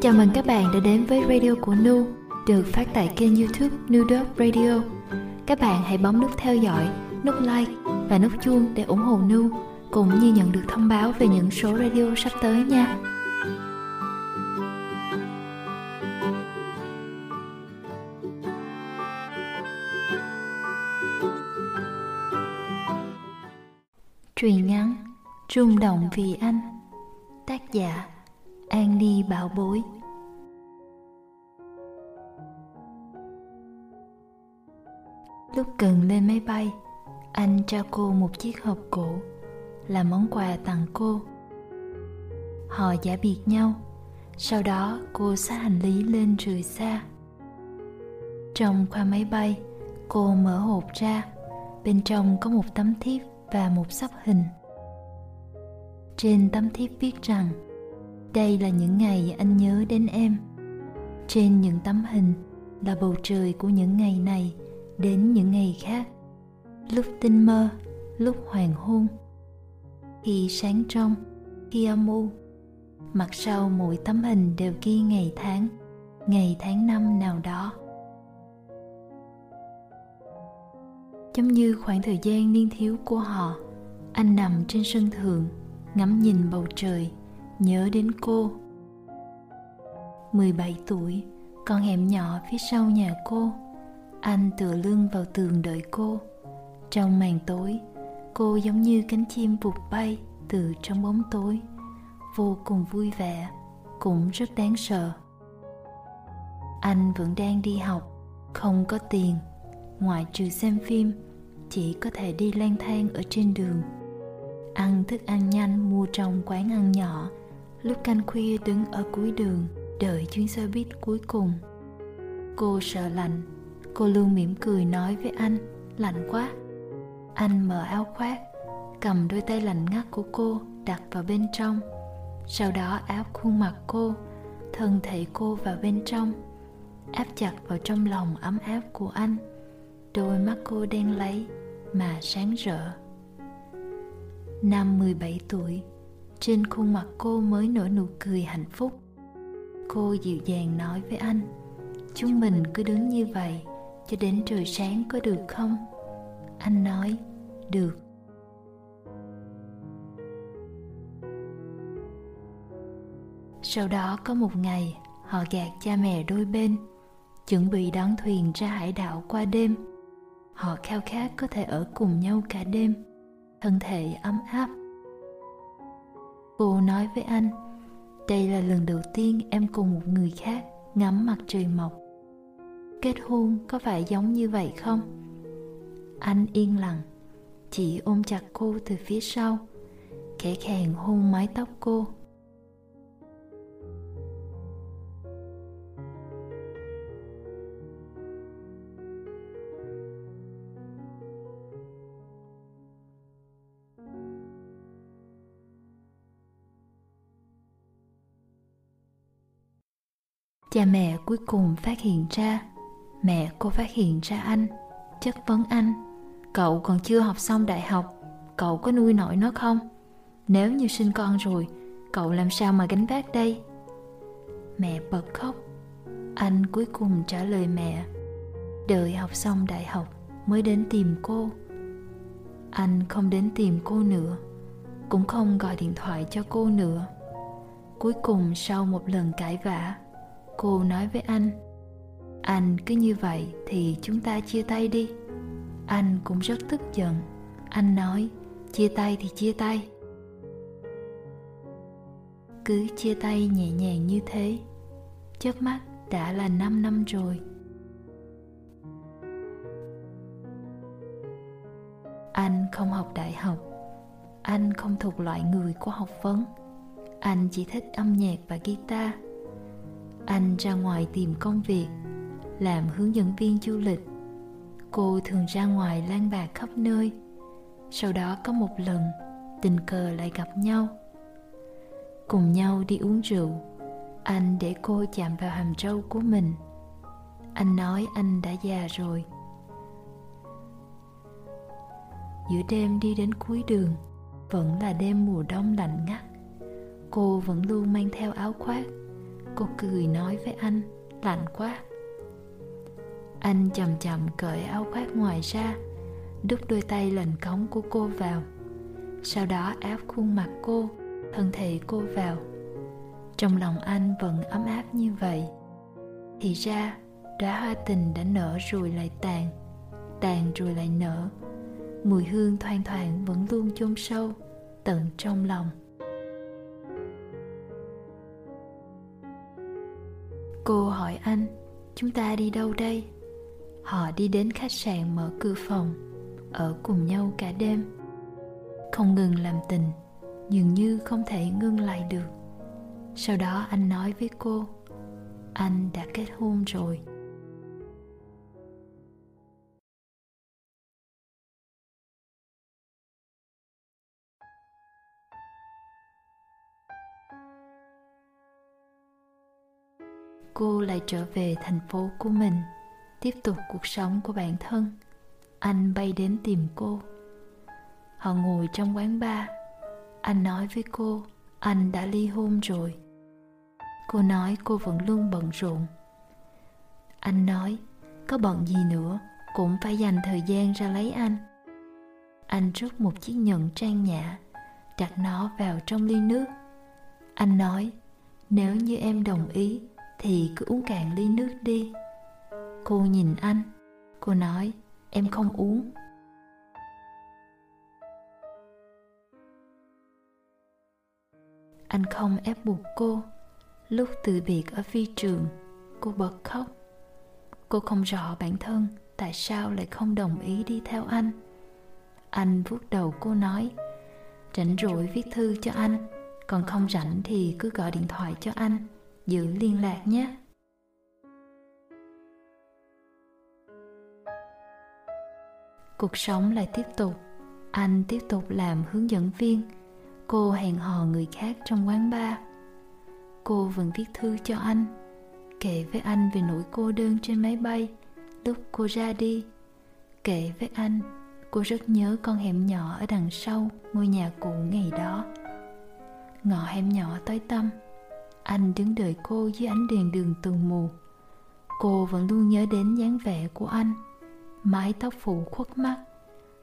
chào mừng các bạn đã đến với radio của Nu, được phát tại kênh youtube Nu Dog Radio. Các bạn hãy bấm nút theo dõi, nút like và nút chuông để ủng hộ Nu, cũng như nhận được thông báo về những số radio sắp tới nha. Truyện ngắn Rung động vì anh Tác giả An Ni Bảo Bối Lúc cần lên máy bay, Anh trao cô một chiếc hộp cũ, Là món quà tặng cô. Họ giả biệt nhau, Sau đó cô xách hành lý lên rời xa. Trong khoa máy bay, Cô mở hộp ra, Bên trong có một tấm thiếp và một sắp hình. Trên tấm thiếp viết rằng, đây là những ngày anh nhớ đến em. Trên những tấm hình là bầu trời của những ngày này đến những ngày khác, lúc tinh mơ, lúc hoàng hôn, khi sáng trong, khi âm u. Mặt sau mỗi tấm hình đều ghi ngày tháng ngày tháng năm nào đó. Giống như khoảng thời gian niên thiếu của họ, anh nằm trên sân thượng, ngắm nhìn bầu trời, nhớ đến cô. 17 tuổi, con hẻm nhỏ phía sau nhà cô anh tựa lưng vào tường đợi cô. Trong màn tối, cô giống như cánh chim vụt bay từ trong bóng tối. Vô cùng vui vẻ, cũng rất đáng sợ. Anh vẫn đang đi học, không có tiền. Ngoại trừ xem phim, chỉ có thể đi lang thang ở trên đường. Ăn thức ăn nhanh mua trong quán ăn nhỏ, lúc canh khuya đứng ở cuối đường, đợi chuyến xe buýt cuối cùng. Cô sợ lạnh cô luôn mỉm cười nói với anh lạnh quá. Anh mở áo khoác cầm đôi tay lạnh ngắt của cô đặt vào bên trong. Sau đó áp khuôn mặt cô thân thể cô vào bên trong áp chặt vào trong lòng ấm áp của anh. Đôi mắt cô đen lấy mà sáng rỡ. Năm 17 tuổi, trên khuôn mặt cô mới nở nụ cười hạnh phúc. Cô dịu dàng nói với anh, chúng mình cứ đứng như vậy cho đến trời sáng có được không? Anh nói, được. Sau đó có một ngày, họ gạt cha mẹ đôi bên, chuẩn bị đón thuyền ra hải đảo qua đêm. Họ khao khát có thể ở cùng nhau cả đêm thân thể ấm áp cô nói với anh đây là lần đầu tiên em cùng một người khác ngắm mặt trời mọc kết hôn có phải giống như vậy không? Anh yên lặng, chỉ ôm chặt cô từ phía sau, khẽ khàng hôn mái tóc cô. Cha mẹ cuối cùng phát hiện ra mẹ, cô phát hiện ra anh. Chất vấn anh. Cậu còn chưa học xong đại học. Cậu có nuôi nổi nó không? Nếu như sinh con rồi, cậu làm sao mà gánh vác đây? Mẹ bật khóc. Anh cuối cùng trả lời mẹ. Đợi học xong đại học mới đến tìm cô. Anh không đến tìm cô nữa. Cũng không gọi điện thoại cho cô nữa. Cuối cùng sau một lần cãi vã, cô nói với anh anh, cứ như vậy thì chúng ta chia tay đi. Anh cũng rất tức giận. Anh nói, chia tay thì chia tay. Cứ chia tay nhẹ nhàng như thế, chớp mắt đã là 5 năm rồi. Anh không học đại học. Anh không thuộc loại người của học vấn. Anh chỉ thích âm nhạc và guitar. Anh ra ngoài tìm công việc làm hướng dẫn viên du lịch. Cô thường ra ngoài lang bạc khắp nơi. Sau đó có một lần, tình cờ lại gặp nhau. Cùng nhau đi uống rượu, anh để cô chạm vào hàm trâu của mình. Anh nói anh đã già rồi. Giữa đêm đi đến cuối đường, vẫn là đêm mùa đông lạnh ngắt. Cô vẫn luôn mang theo áo khoác. Cô cười nói với anh, lạnh quá anh chậm chậm cởi áo khoác ngoài ra, đút đôi tay lệnh cống của cô vào. Sau đó áp khuôn mặt cô, thân thể cô vào. Trong lòng anh vẫn ấm áp như vậy. Thì ra, đóa hoa tình đã nở rồi lại tàn tàn rồi lại nở. Mùi hương thoang thoảng vẫn luôn chôn sâu tận trong lòng. Cô hỏi anh, chúng ta đi đâu đây? Họ đi đến khách sạn mở cửa phòng, ở cùng nhau cả đêm. Không ngừng làm tình, dường như không thể ngưng lại được. Sau đó anh nói với cô, anh đã kết hôn rồi. Cô lại trở về thành phố của mình tiếp tục cuộc sống của bản thân. Anh bay đến tìm cô. Họ ngồi trong quán bar. Anh nói với cô, anh đã ly hôn rồi. Cô nói cô vẫn luôn bận rộn. Anh nói, có bận gì nữa, cũng phải dành thời gian ra lấy anh. Anh rút một chiếc nhẫn trang nhã, đặt nó vào trong ly nước. Anh nói, nếu như em đồng ý, thì cứ uống cạn ly nước đi cô nhìn anh. Cô nói, em không uống. Anh không ép buộc cô. Lúc từ biệt ở phi trường, cô bật khóc. Cô không rõ bản thân tại sao lại không đồng ý đi theo anh. Anh vuốt đầu cô nói, rảnh rỗi viết thư cho anh, còn không rảnh thì cứ gọi điện thoại cho anh, giữ liên lạc nhé. Cuộc sống lại tiếp tục. Anh tiếp tục làm hướng dẫn viên. Cô hẹn hò người khác trong quán bar. Cô vẫn viết thư cho anh, kể với anh về nỗi cô đơn trên máy bay lúc cô ra đi. Kể với anh, cô rất nhớ con hẻm nhỏ ở đằng sau ngôi nhà cũ ngày đó. Ngõ hẻm nhỏ tối tăm. Anh đứng đợi cô dưới ánh đèn đường tường mù. Cô vẫn luôn nhớ đến dáng vẻ của anh mái tóc phủ khuất mắt,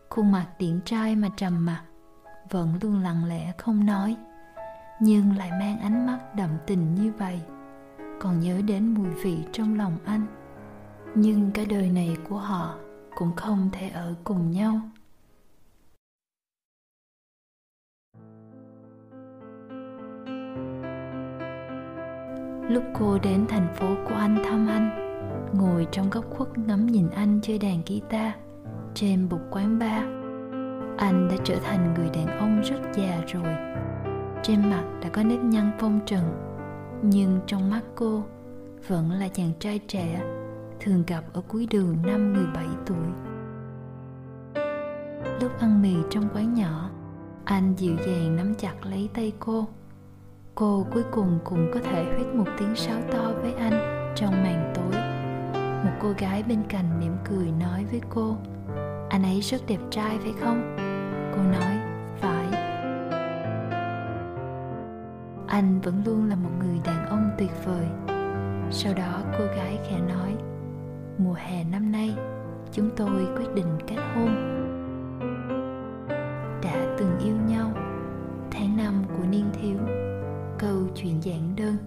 khuôn mặt điển trai mà trầm mặc, vẫn luôn lặng lẽ không nói, nhưng lại mang ánh mắt đậm tình như vậy. Còn nhớ đến mùi vị trong lòng anh, nhưng cái đời này của họ cũng không thể ở cùng nhau. Lúc cô đến thành phố của anh thăm anh ngồi trong góc khuất ngắm nhìn anh chơi đàn guitar trên bục quán bar anh đã trở thành người đàn ông rất già rồi trên mặt đã có nếp nhăn phong trần nhưng trong mắt cô vẫn là chàng trai trẻ thường gặp ở cuối đường năm 17 tuổi. Lúc ăn mì trong quán nhỏ, anh dịu dàng nắm chặt lấy tay cô. Cô cuối cùng cũng có thể huyết một tiếng sáo to với anh trong màn tối một cô gái bên cạnh mỉm cười nói với cô, anh ấy rất đẹp trai phải không? Cô nói, phải. Anh vẫn luôn là một người đàn ông tuyệt vời. Sau đó cô gái khẽ nói, mùa hè năm nay, chúng tôi quyết định kết hôn. Đã từng yêu nhau, tháng năm của niên thiếu, câu chuyện giản đơn.